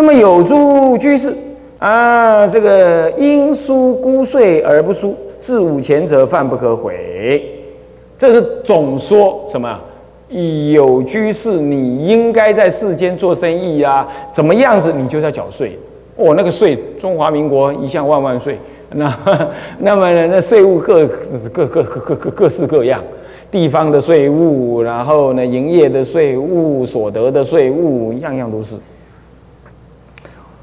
那么有诸居士啊，这个应书孤税而不书，至五钱者犯不可悔。这是总说什么？有居士，你应该在世间做生意啊，怎么样子你就要缴税。哦，那个税，中华民国一向万万岁。那 那么呢，那税务各各各各各各式各样，地方的税务，然后呢，营业的税务，所得的税务，样样都是。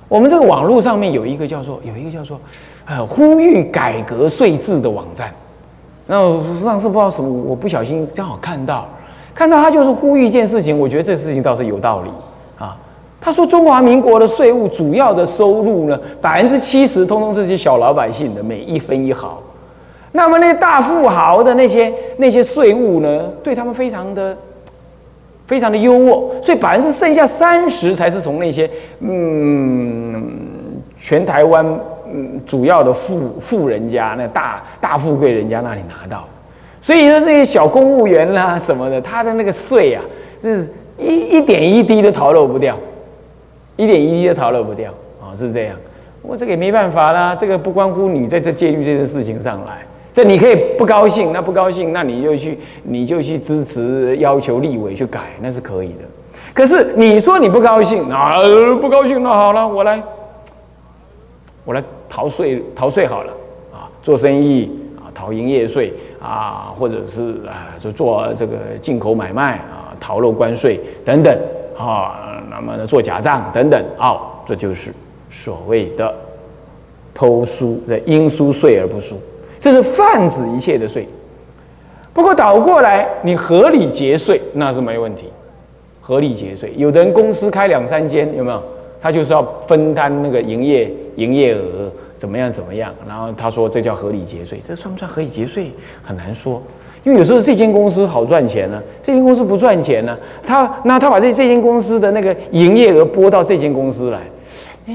我们这个网络上面有一个叫做有一个叫做呃呼吁改革税制的网站。那上次不知道什么，我不小心正好看到，看到他就是呼吁一件事情，我觉得这事情倒是有道理啊。他说中华民国的税务主要的收入呢，百分之七十通通是些小老百姓的每一分一毫，那么那些大富豪的那些那些税务呢，对他们非常的非常的优渥，所以百分之剩下三十才是从那些嗯全台湾。嗯，主要的富富人家，那大大富贵人家那里拿到，所以说那些小公务员啦什么的，他的那个税啊，是一一点一滴都逃漏不掉，一点一滴都逃漏不掉啊，是这样。我这个也没办法啦，这个不关乎你在这戒律这件事情上来，这你可以不高兴，那不高兴，那你就去你就去支持要求立委去改，那是可以的。可是你说你不高兴啊，不高兴，那好了，我来。我来逃税，逃税好了啊，做生意啊，逃营业税啊，或者是啊，就做这个进口买卖啊，逃漏关税等等啊，那么呢，做假账等等啊，这就是所谓的偷书，这应书税而不书，这是泛指一切的税。不过倒过来，你合理节税那是没问题，合理节税，有的人公司开两三间，有没有？他就是要分担那个营业营业额怎么样怎么样，然后他说这叫合理节税，这算不算合理节税很难说，因为有时候这间公司好赚钱呢，这间公司不赚钱呢，他那他把这这间公司的那个营业额拨到这间公司来，哎，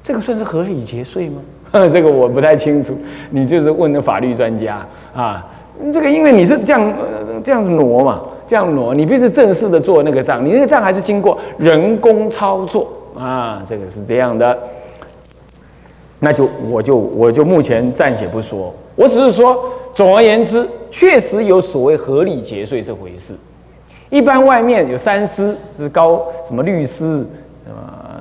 这个算是合理节税吗？这个我不太清楚，你就是问的法律专家啊，这个因为你是这样这样子挪嘛，这样挪，你必须正式的做那个账，你那个账还是经过人工操作。啊，这个是这样的，那就我就我就目前暂且不说，我只是说，总而言之，确实有所谓合理节税这回事。一般外面有三师，是高什么律师，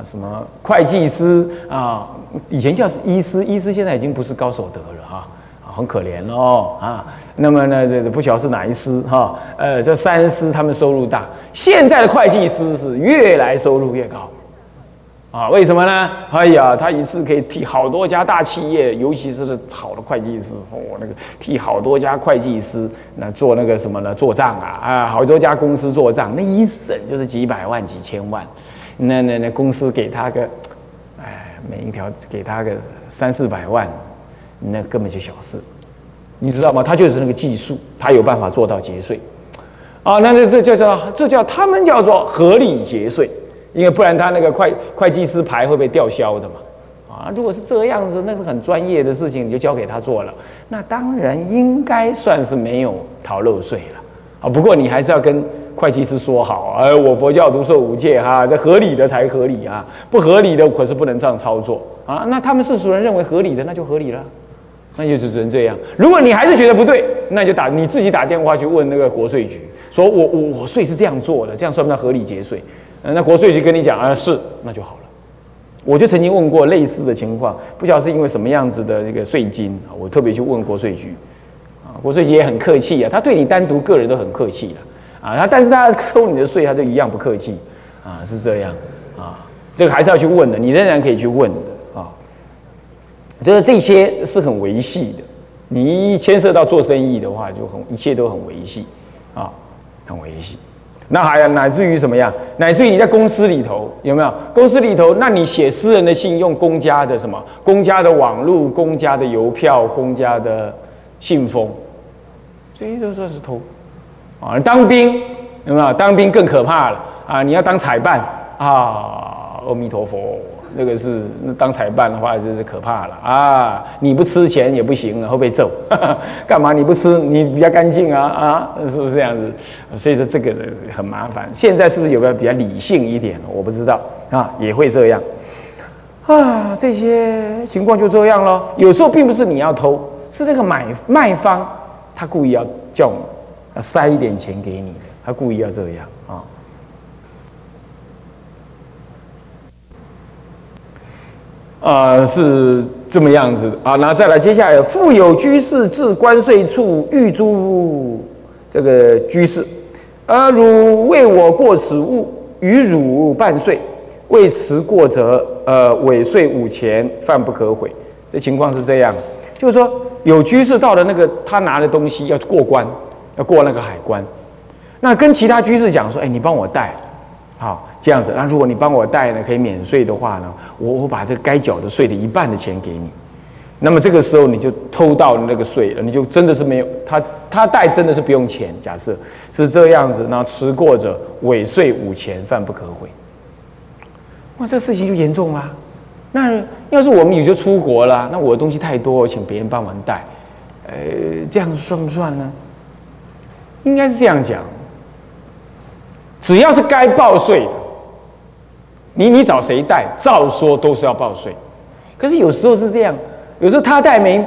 什么会计师啊，以前叫医师，医师现在已经不是高手得了哈，很可怜哦啊。那么呢，这不晓得是哪一师哈，呃，这三师他们收入大，现在的会计师是越来收入越高。啊，为什么呢？哎呀，他一次可以替好多家大企业，尤其是好的会计师哦，那个替好多家会计师那做那个什么呢？做账啊啊，好多家公司做账，那一审就是几百万、几千万，那那那公司给他个，哎，每一条给他个三四百万，那根本就小事，你知道吗？他就是那个技术，他有办法做到节税，啊，那这这叫叫这叫他们叫做合理节税。因为不然他那个会会计师牌会被吊销的嘛，啊，如果是这样子，那是很专业的事情，你就交给他做了，那当然应该算是没有逃漏税了，啊，不过你还是要跟会计师说好，哎，我佛教独受五戒哈，这合理的才合理啊，不合理的可是不能这样操作啊，那他们世俗人认为合理的，那就合理了，那就只能这样。如果你还是觉得不对，那就打你自己打电话去问那个国税局，说我我我税是这样做的，这样算不算合理节税？那国税局跟你讲啊，是那就好了。我就曾经问过类似的情况，不晓得是因为什么样子的那个税金啊，我特别去问国税局啊，国税局也很客气啊，他对你单独个人都很客气的，他但是他收你的税，他就一样不客气啊，是这样啊，这个还是要去问的，你仍然可以去问的啊，就是这些是很维系的，你一牵涉到做生意的话，就很一切都很维系啊，很维系。那还有乃至于什么样？乃至于你在公司里头有没有？公司里头，那你写私人的信用公家的什么？公家的网络、公家的邮票、公家的信封，这些都算是偷啊！当兵有没有？当兵更可怕了啊！你要当彩办啊！阿弥陀佛。那个是当裁判的话，就是可怕了啊！你不吃钱也不行啊，会被揍。干嘛你不吃？你比较干净啊啊！是不是这样子？所以说这个很麻烦。现在是不是有个比较理性一点？我不知道啊，也会这样啊。这些情况就这样咯。有时候并不是你要偷，是那个买卖方他故意要叫你要塞一点钱给你的，他故意要这样啊。啊，是这么样子啊。那再来，接下来，富有居士至关税处欲租这个居士，呃，汝为我过此物，与汝半税，未迟过则，呃，尾税五钱，犯不可悔。这情况是这样，就是说，有居士到了那个他拿的东西要过关，要过那个海关，那跟其他居士讲说，哎，你帮我带。好，这样子。那如果你帮我带呢，可以免税的话呢，我我把这该缴的税的一半的钱给你。那么这个时候你就偷到那个税了，你就真的是没有他他带真的是不用钱。假设是这样子，那迟过者尾税五钱，犯不可悔。哇，这事情就严重啦。那要是我们也就出国了，那我的东西太多，请别人帮忙带，呃，这样算不算呢？应该是这样讲。只要是该报税的，你你找谁带，照说都是要报税。可是有时候是这样，有时候他带没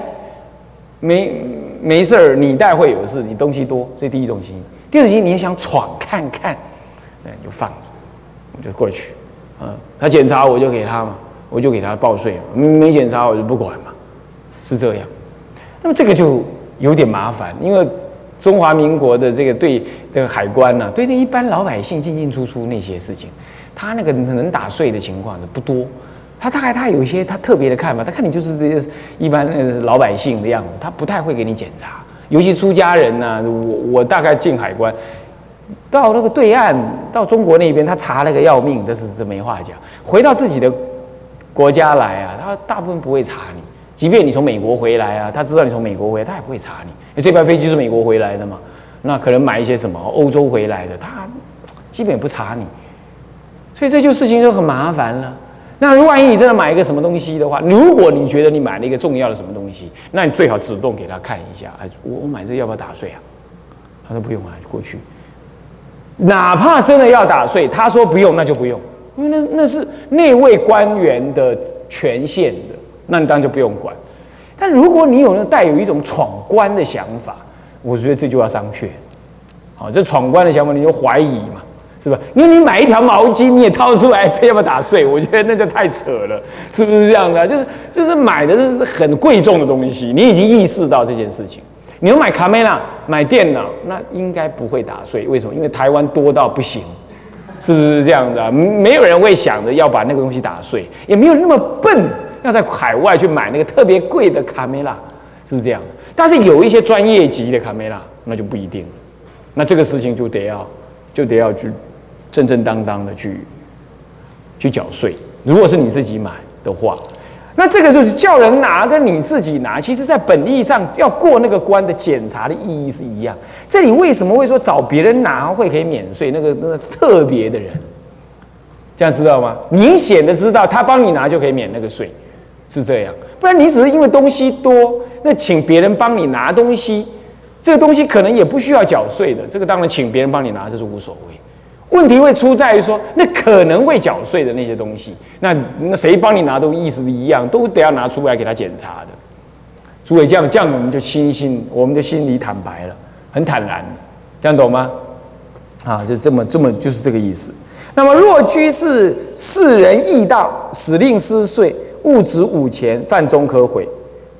没没事儿，你带会有事。你东西多，这第一种情形。第二种情形，你想闯看看，哎，就放着，我就过去。嗯，他检查我就给他嘛，我就给他报税嘛。没检查我就不管嘛，是这样。那么这个就有点麻烦，因为。中华民国的这个对这个海关呢，对那一般老百姓进进出出那些事情，他那个能打税的情况呢不多。他大概他有一些他特别的看法，他看你就是这些一般老百姓的样子，他不太会给你检查。尤其出家人呢，我我大概进海关到那个对岸，到中国那边，他查了个要命，这是这没话讲。回到自己的国家来啊，他大部分不会查你。即便你从美国回来啊，他知道你从美国回来，他也不会查你。这班飞机是美国回来的嘛，那可能买一些什么欧洲回来的，他基本不查你。所以这就事情就很麻烦了。那万一你真的买一个什么东西的话，如果你觉得你买了一个重要的什么东西，那你最好主动给他看一下，哎，我我买这要不要打税啊？他说不用啊，过去。哪怕真的要打税，他说不用，那就不用，因为那那是那位官员的权限的。那你当然就不用管，但如果你有那带有一种闯关的想法，我觉得这就要商榷。好，这闯关的想法你就怀疑嘛，是吧？因为你买一条毛巾你也掏出来，这要不要打碎？我觉得那就太扯了，是不是这样的？就是就是买的这是很贵重的东西，你已经意识到这件事情。你要买卡梅拉、买电脑，那应该不会打碎。为什么？因为台湾多到不行，是不是这样的？没有人会想着要把那个东西打碎，也没有那么笨。要在海外去买那个特别贵的卡梅拉，是这样。但是有一些专业级的卡梅拉，那就不一定了。那这个事情就得要，就得要去正正当当的去去缴税。如果是你自己买的话，那这个就是叫人拿跟你自己拿，其实在本意上要过那个关的检查的意义是一样。这里为什么会说找别人拿会可以免税？那个那个特别的人，这样知道吗？明显的知道他帮你拿就可以免那个税。是这样，不然你只是因为东西多，那请别人帮你拿东西，这个东西可能也不需要缴税的。这个当然请别人帮你拿这是无所谓。问题会出在于说，那可能会缴税的那些东西，那那谁帮你拿都意思一样，都得要拿出来给他检查的。诸位这样这样，我们就心心，我们就心里坦白了，很坦然，这样懂吗？啊，就这么这么就是这个意思。那么若居士世人义道，使令失税。物值五钱，犯中可悔。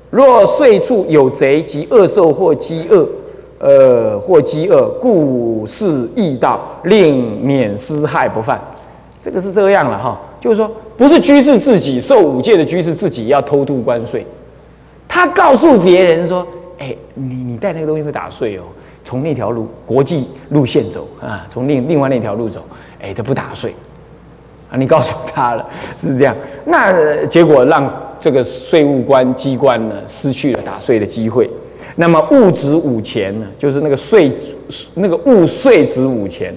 若税处有贼及恶兽或饥饿，呃，或饥饿，故是易道，令免私害不犯。这个是这样了哈，就是说，不是居士自己受五戒的居士自己要偷渡关税，他告诉别人说：“哎，你你带那个东西会打税哦，从那条路国际路线走啊，从另另外那条路走，哎，他不打税。”啊，你告诉他了是这样，那结果让这个税务官机关呢失去了打税的机会。那么物值五钱呢，就是那个税那个物税值五钱，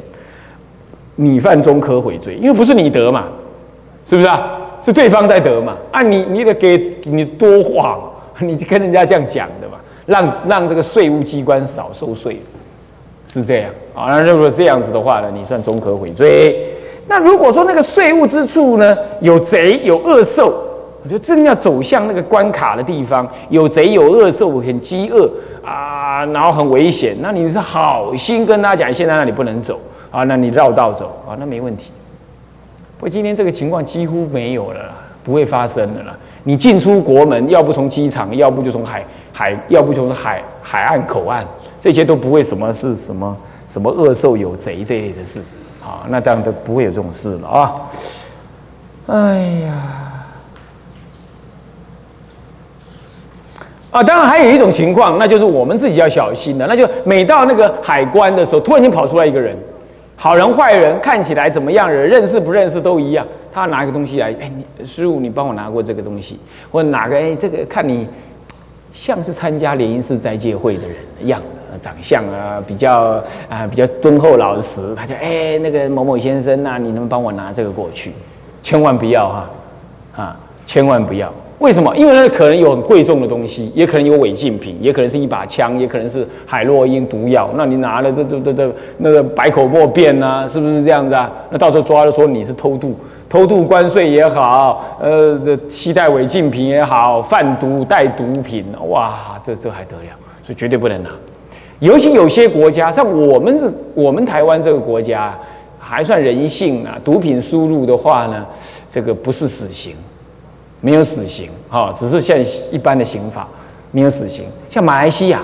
你犯中科悔罪，因为不是你得嘛，是不是啊？是对方在得嘛？啊，你你得给你多花嘛，你就跟人家这样讲的嘛，让让这个税务机关少收税，是这样啊。那如果这样子的话呢，你算中科悔罪。那如果说那个税务之处呢，有贼有恶兽，我就正要走向那个关卡的地方，有贼有恶兽，很饥饿啊，然后很危险。那你是好心跟他讲，现在那里不能走啊，那你绕道走啊，那没问题。不过今天这个情况几乎没有了，不会发生的了。你进出国门，要不从机场，要不就从海海，要不就是海海岸口岸，这些都不会什么是什么什么恶兽有贼这类的事。啊，那这样都不会有这种事了啊！哎呀，啊，当然还有一种情况，那就是我们自己要小心的，那就每到那个海关的时候，突然间跑出来一个人，好人坏人看起来怎么样，人认识不认识都一样，他拿个东西来，哎，你师傅，你帮我拿过这个东西，或者哪个，哎，这个看你像是参加联谊寺斋戒会的人一样。长相啊，比较啊，比较敦厚老实。他就哎，那个某某先生呐，你能帮我拿这个过去？千万不要哈，啊，千万不要。为什么？因为那可能有很贵重的东西，也可能有违禁品，也可能是一把枪，也可能是海洛因毒药。那你拿了这这这这那个百口莫辩呐，是不是这样子啊？那到时候抓了说你是偷渡，偷渡关税也好，呃，期待违禁品也好，贩毒带毒品，哇，这这还得了？所以绝对不能拿。尤其有些国家，像我们这我们台湾这个国家，还算人性啊。毒品输入的话呢，这个不是死刑，没有死刑啊，只是像一般的刑法，没有死刑。像马来西亚，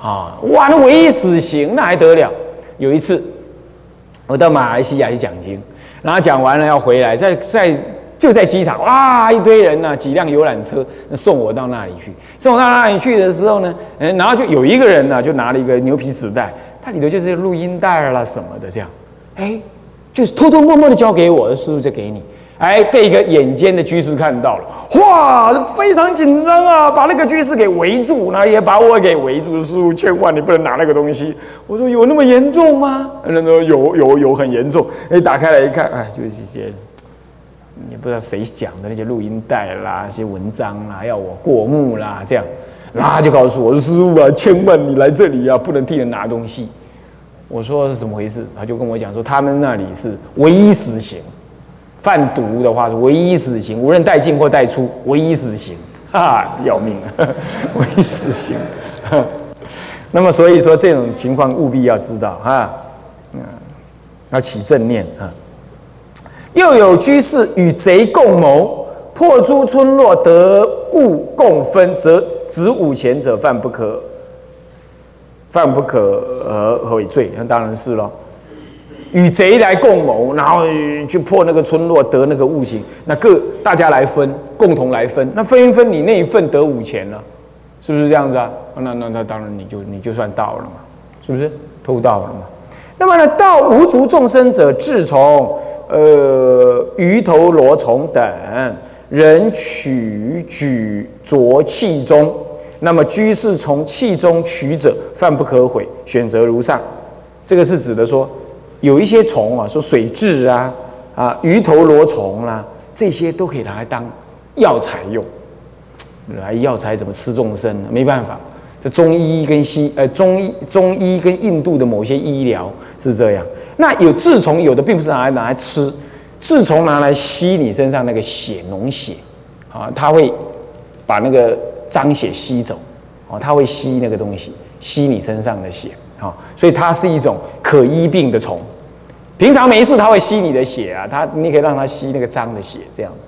啊，哇，那唯一死刑那还得了？有一次，我到马来西亚去讲经，然后讲完了要回来，在在。就在机场，哇，一堆人呢，几辆游览车送我到那里去。送到那里去的时候呢，嗯，然后就有一个人呢，就拿了一个牛皮纸袋，它里头就是录音带啦什么的，这样，哎，就是偷偷摸摸的交给我的师傅就给你，哎，被一个眼尖的居士看到了，哇，非常紧张啊，把那个居士给围住，然后也把我给围住。师傅，千万你不能拿那个东西。我说有那么严重吗？人说有有有很严重。哎，打开来一看，哎，就是这些。也不知道谁讲的那些录音带啦、一些文章啦，要我过目啦，这样，然后就告诉我说：“师傅啊，千万你来这里啊，不能替人拿东西。”我说是怎么回事？他就跟我讲说，他们那里是唯一死刑，贩毒的话是唯一死刑，无论带进或带出，唯一死刑，哈，要命，啊 唯一死刑。那么所以说这种情况务必要知道哈，嗯，要起正念啊。又有居士与贼共谋，破诸村落得物共分，则执五钱者犯不可，犯不可而悔罪。那当然是咯。与贼来共谋，然后去破那个村落得那个物行，那各大家来分，共同来分。那分一分，你那一份得五钱了，是不是这样子啊？那那那当然你就你就算到了嘛，是不是偷盗了嘛？那么呢，盗无足众生者，自从。呃，鱼头螺虫等人取举浊气中，那么居士从气中取者，犯不可悔。选择如上，这个是指的说，有一些虫啊，说水蛭啊，啊鱼头螺虫啦，这些都可以拿来当药材用。来药材怎么吃众生呢？没办法，这中医跟西呃中医中医跟印度的某些医疗是这样。那有痔虫，有的并不是拿来拿来吃，痔虫拿来吸你身上那个血脓血，啊，它会把那个脏血吸走，哦，它会吸那个东西，吸你身上的血，啊，所以它是一种可医病的虫。平常没事，它会吸你的血啊，它你可以让它吸那个脏的血，这样子。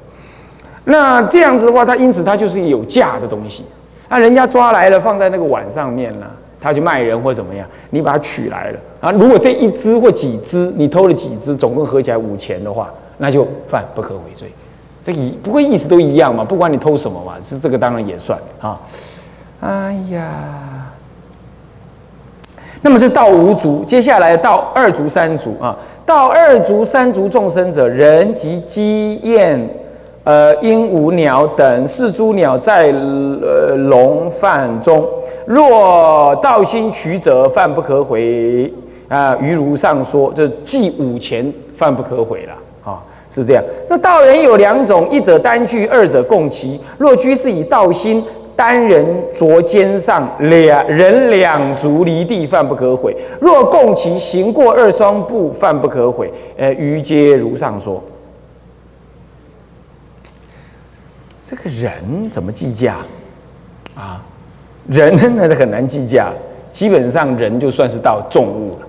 那这样子的话，它因此它就是有价的东西。那人家抓来了，放在那个碗上面呢。他去卖人或怎么样，你把它取来了啊？如果这一只或几只你偷了几只，总共合起来五钱的话，那就犯不可悔罪。这一不会意思都一样嘛，不管你偷什么嘛，这这个当然也算啊。哎呀，那么是到五族，接下来到二族、三族啊。到二族、三族众生者，人及鸡、燕、呃鹦鹉、鸟等四诸鸟在呃笼饭中。若道心取者，犯不可悔啊！于如上说，这计五钱犯不可悔了啊，是这样。那道人有两种，一者单具，二者共齐。若居士以道心单人着肩上，两人两足离地，犯不可悔。若共其行过二双步，犯不可悔。呃，于皆如上说。这个人怎么计价啊？人那是很难计价，基本上人就算是到重物了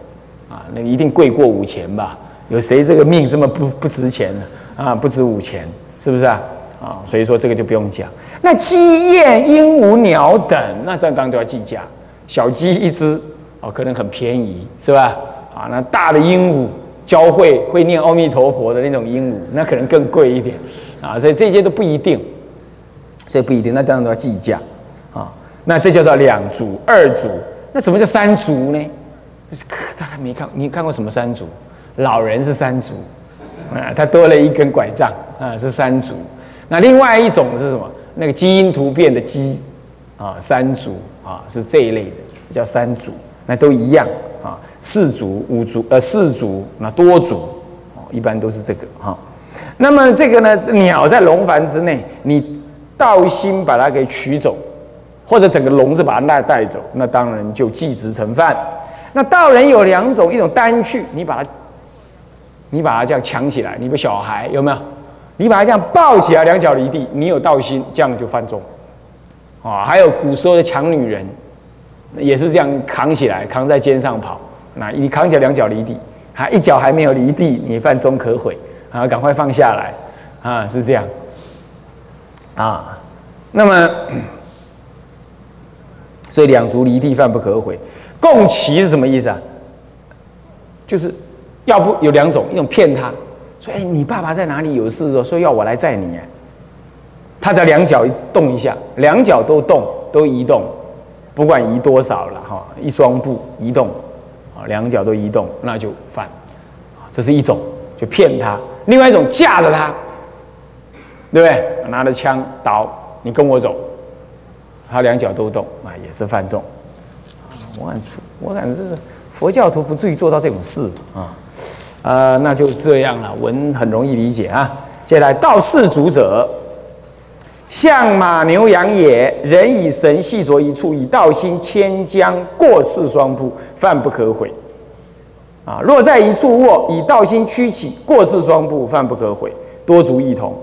啊，那一定贵过五钱吧？有谁这个命这么不不值钱呢？啊，不值五钱，是不是啊？啊，所以说这个就不用讲。那鸡、燕、鹦鹉、鸟等，那当然都要计价。小鸡一只哦，可能很便宜，是吧？啊，那大的鹦鹉，教会会念阿弥陀佛的那种鹦鹉，那可能更贵一点啊。所以这些都不一定，所以不一定，那当然都要计价啊。那这叫做两足、二足。那什么叫三足呢？大概没看，你看过什么三足？老人是三足啊，他多了一根拐杖啊，是三足。那另外一种是什么？那个基因突变的基啊，三足啊，是这一类的，叫三足。那都一样啊，四足、五足呃，四足那多足哦，一般都是这个哈。那么这个呢，鸟在笼繁之内，你道心把它给取走，或者整个笼子把它带带走，那当然就即职成犯。那道人有两种，一种单去，你把它，你把它这样抢起来，你个小孩有没有？你把它这样抱起来，两脚离地，你有道心，这样就犯重。啊，还有古时候的抢女人，也是这样扛起来，扛在肩上跑。那你扛起来两脚离地，还一脚还没有离地，你犯中可悔啊，赶快放下来啊，是这样。啊，那么，所以两足离地犯不可悔。共骑是什么意思啊？就是要不有两种，一种骗他。说：“哎，你爸爸在哪里？有事哦，说要我来载你。他在两脚动一下，两脚都动，都移动，不管移多少了哈，一双步移动，啊，两脚都移动，那就犯。这是一种，就骗他；另外一种架着他，对不对？拿着枪刀，你跟我走，他两脚都动，啊，也是犯重。我感出，我感觉这个佛教徒不至于做到这种事啊。”呃，那就这样了，文很容易理解啊。接下来，道士主者，象马牛羊也。人以神系着一处，以道心牵将过世双步，犯不可悔。啊，若在一处卧，以道心屈起过世双步，犯不可悔。多足异同，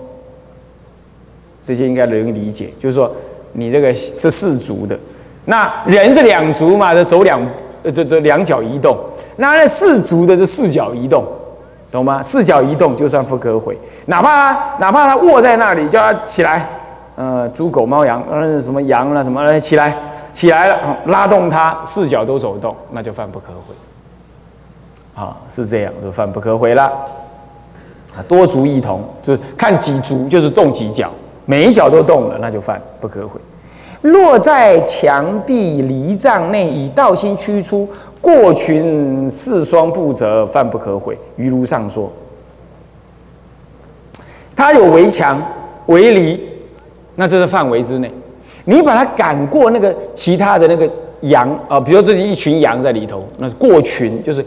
这些应该容易理解。就是说，你这个是四足的，那人是两足嘛，就走两，这这两脚移动。那四足的是四脚移动，懂吗？四脚移动就算不可毁，哪怕哪怕他卧在那里，叫他起来，呃，猪狗猫羊，呃，什么羊了什么，起来，起来了，拉动他四脚都走动，那就犯不可毁。啊，是这样，就犯不可毁了。啊，多足异同，就是看几足就是动几脚，每一脚都动了，那就犯不可毁。落在墙壁离障内，以道心驱出过群四双步者，犯不可毁。于如上说，他有围墙围篱，那这是范围之内。你把它赶过那个其他的那个羊啊，比如这里一群羊在里头，那是过群，就是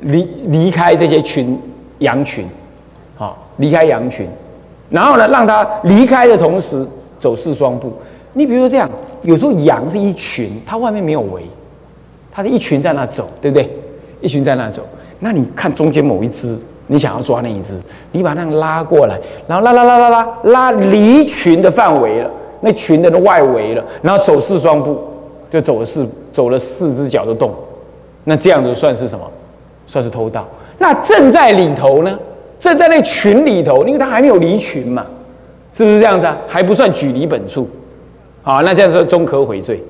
离离开这些群羊群，啊，离开羊群，然后呢，让它离开的同时走四双步。你比如说这样，有时候羊是一群，它外面没有围，它是一群在那走，对不对？一群在那走，那你看中间某一只，你想要抓那一只，你把那拉过来，然后拉拉拉拉拉拉离群的范围了，那群的外围了，然后走四双步，就走了四走了四只脚的动，那这样子算是什么？算是偷盗。那正在里头呢？正在那群里头，因为它还没有离群嘛，是不是这样子啊？还不算距离本处。好，那这样说终可悔罪，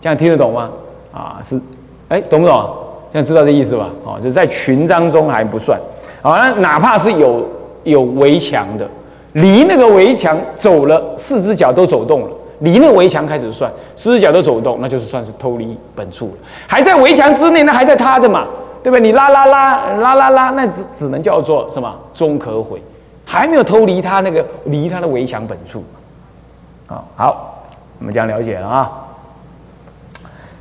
这样听得懂吗？啊，是，哎，懂不懂？这样知道这意思吧？哦，就在群章中还不算。好，那哪怕是有有围墙的，离那个围墙走了，四只脚都走动了，离那围墙开始算，四只脚都走动，那就是算是偷离本处了。还在围墙之内，那还在他的嘛，对吧？你拉拉拉拉拉拉，那只只能叫做什么？终可悔，还没有偷离他那个离他的围墙本处。啊，好。我们这样了解了啊！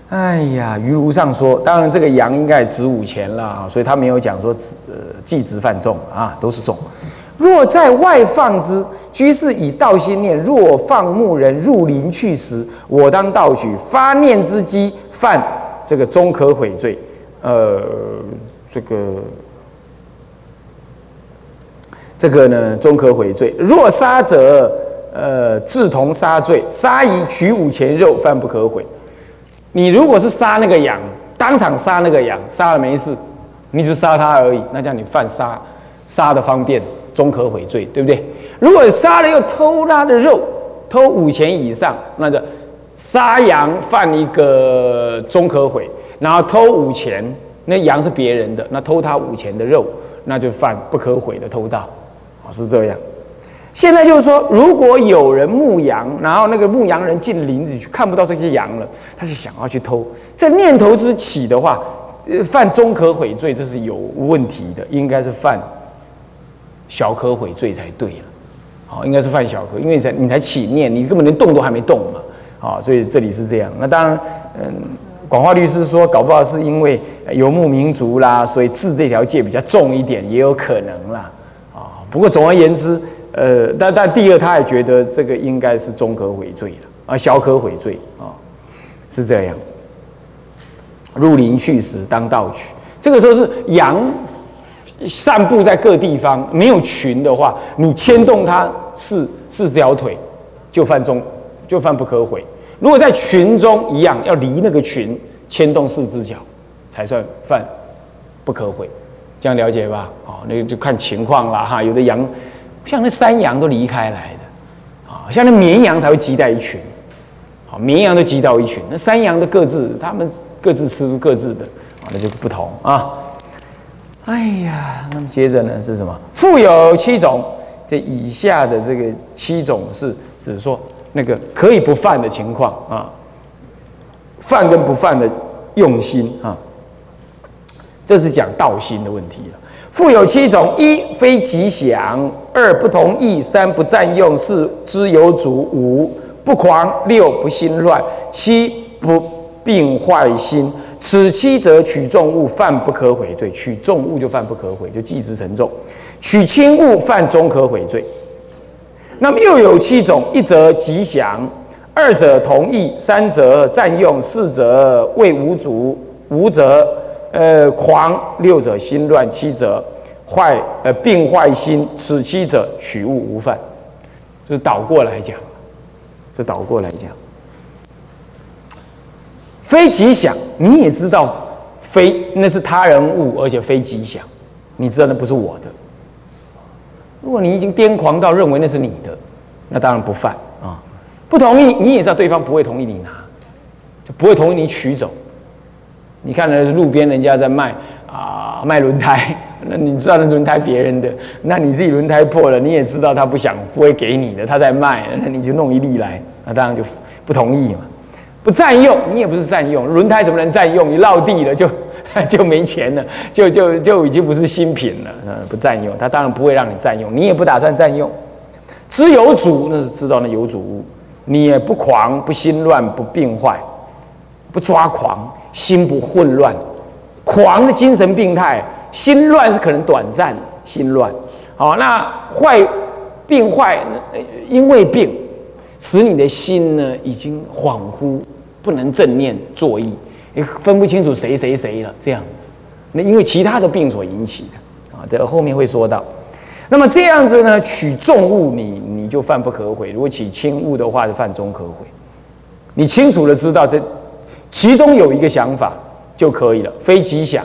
哎呀，于如上说，当然这个羊应该值五钱了，所以他没有讲说值呃计值犯重啊，都是重。若在外放之，居士以道心念；若放牧人入林去时，我当道取。发念之机，犯这个终可悔罪。呃，这个这个呢，终可悔罪。若杀者，呃，志同杀罪。杀以取五钱肉，犯不可悔。你如果是杀那个羊，当场杀那个羊，杀了没事，你只杀他而已，那叫你犯杀杀的方便，终可悔罪，对不对？如果杀了又偷他的肉，偷五钱以上，那就杀羊犯一个终可悔，然后偷五钱，那羊是别人的，那偷他五钱的肉，那就犯不可悔的偷盗，啊，是这样。现在就是说，如果有人牧羊，然后那个牧羊人进林子去看不到这些羊了，他就想要去偷，这念头之起的话，犯中可悔罪，这是有问题的，应该是犯小可悔罪才对了。好，应该是犯小可，因为才你才起念，你根本连动都还没动嘛。好，所以这里是这样。那当然，嗯，广化律师说，搞不好是因为游牧民族啦，所以治这条界比较重一点，也有可能啦。啊，不过总而言之。呃，但但第二，他也觉得这个应该是中可悔罪了啊，小可悔罪啊，是这样。入林去时当道取，这个时候是羊散布在各地方，没有群的话，你牵动它四四条腿，就犯中就犯不可悔。如果在群中一样，要离那个群牵动四只脚，才算犯不可悔。这样了解吧？哦，那就看情况了哈，有的羊。像那山羊都离开来的，啊，像那绵羊才会集在一群，好，绵羊都集到一群，那山羊的各自，他们各自吃各自的，啊，那就不同啊。哎呀，那么接着呢是什么？富有七种，这以下的这个七种是指说那个可以不犯的情况啊，犯跟不犯的用心啊，这是讲道心的问题了。富有七种：一非吉祥；二不同意；三不占用；四知有主；五不狂；六不心乱；七不病坏心。此七则取重物，犯不可悔罪。取重物就犯不可悔，就计之成重；取轻物犯中可悔罪。那么又有七种：一则吉祥；二者同意；三者占用；四者为无主；五者。呃，狂六者心乱，七者坏呃病坏心，此期者取物无犯，就是倒过来讲，这倒过来讲，非吉祥，你也知道，非那是他人物，而且非吉祥，你知道那不是我的。如果你已经癫狂到认为那是你的，那当然不犯啊。不同意，你也知道对方不会同意你拿，就不会同意你取走。你看那路边人家在卖啊，卖轮胎，那你知道那轮胎别人的，那你自己轮胎破了，你也知道他不想不会给你的，他在卖，那你就弄一粒来，那当然就不同意嘛。不占用，你也不是占用，轮胎怎么能占用？你落地了就 就没钱了，就就就已经不是新品了。嗯，不占用，他当然不会让你占用，你也不打算占用。知有主，那是知道那有主，你也不狂，不心乱，不病坏，不抓狂。心不混乱，狂是精神病态，心乱是可能短暂心乱。好，那坏病坏，因为病使你的心呢已经恍惚，不能正念作意，也分不清楚谁谁谁了。这样子，那因为其他的病所引起的啊，这后面会说到。那么这样子呢，取重物你你就犯不可悔；如果取轻物的话，就犯中可悔。你清楚的知道这。其中有一个想法就可以了，非吉祥，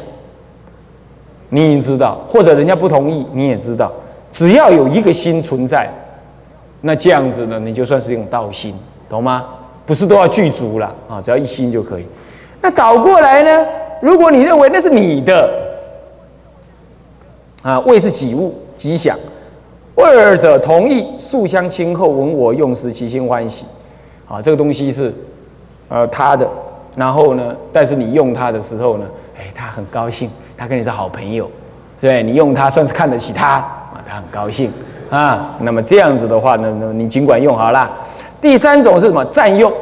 你已经知道，或者人家不同意，你也知道，只要有一个心存在，那这样子呢，你就算是一种道心，懂吗？不是都要具足了啊，只要一心就可以。那倒过来呢？如果你认为那是你的，啊，为是己物吉祥，二者同意，素相亲厚，闻我用时，其心欢喜，啊，这个东西是，呃，他的。然后呢？但是你用它的时候呢？哎，他很高兴，他跟你是好朋友，对你用他算是看得起他啊，他很高兴啊。那么这样子的话呢，那你尽管用好了。第三种是什么？占用，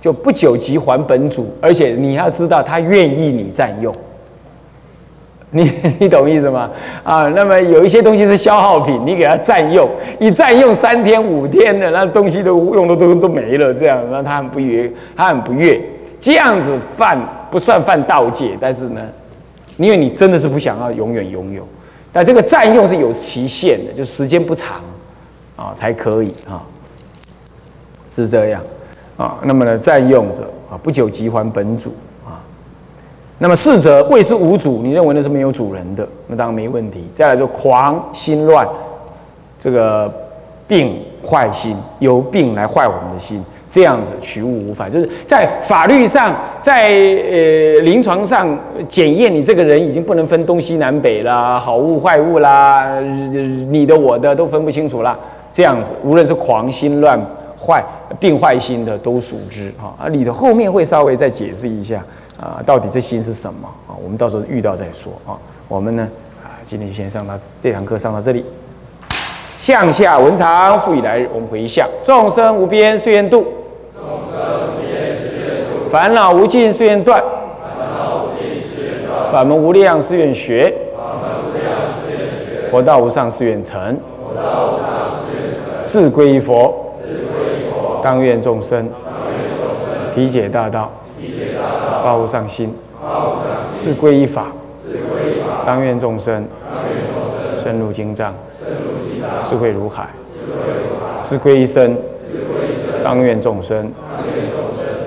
就不久即还本主，而且你要知道他愿意你占用，你你懂意思吗？啊，那么有一些东西是消耗品，你给他占用，一占用三天五天的，那东西都用的都都没了，这样，那他很不悦，他很不悦。这样子犯不算犯盗戒，但是呢，因为你真的是不想要永远拥有，但这个占用是有期限的，就时间不长啊才可以啊，是这样啊。那么呢，占用者啊，不久即还本主啊。那么四者谓是无主，你认为那是没有主人的，那当然没问题。再来说狂心乱，这个病坏心，由病来坏我们的心，这样子取物无法，就是在法律上，在呃临床上检验你这个人已经不能分东西南北啦，好物坏物啦，你的我的都分不清楚了。这样子，无论是狂心乱坏病坏心的，都属之啊。啊，你的后面会稍微再解释一下。啊，到底这心是什么啊？我们到时候遇到再说啊。我们呢，啊，今天就先上到这堂课上到这里。向下文长，复以来日，我们回向：众生无边誓愿度，众生无边誓愿度；烦恼无尽誓愿断，法门无量誓愿学，佛道无上誓愿成，佛道无上誓愿成；自归依佛，自归依佛；当愿众生，当愿众生；体解大道。发无上心，自归依法，当愿众生。深入经藏，智慧如海，自归一生，当愿众生。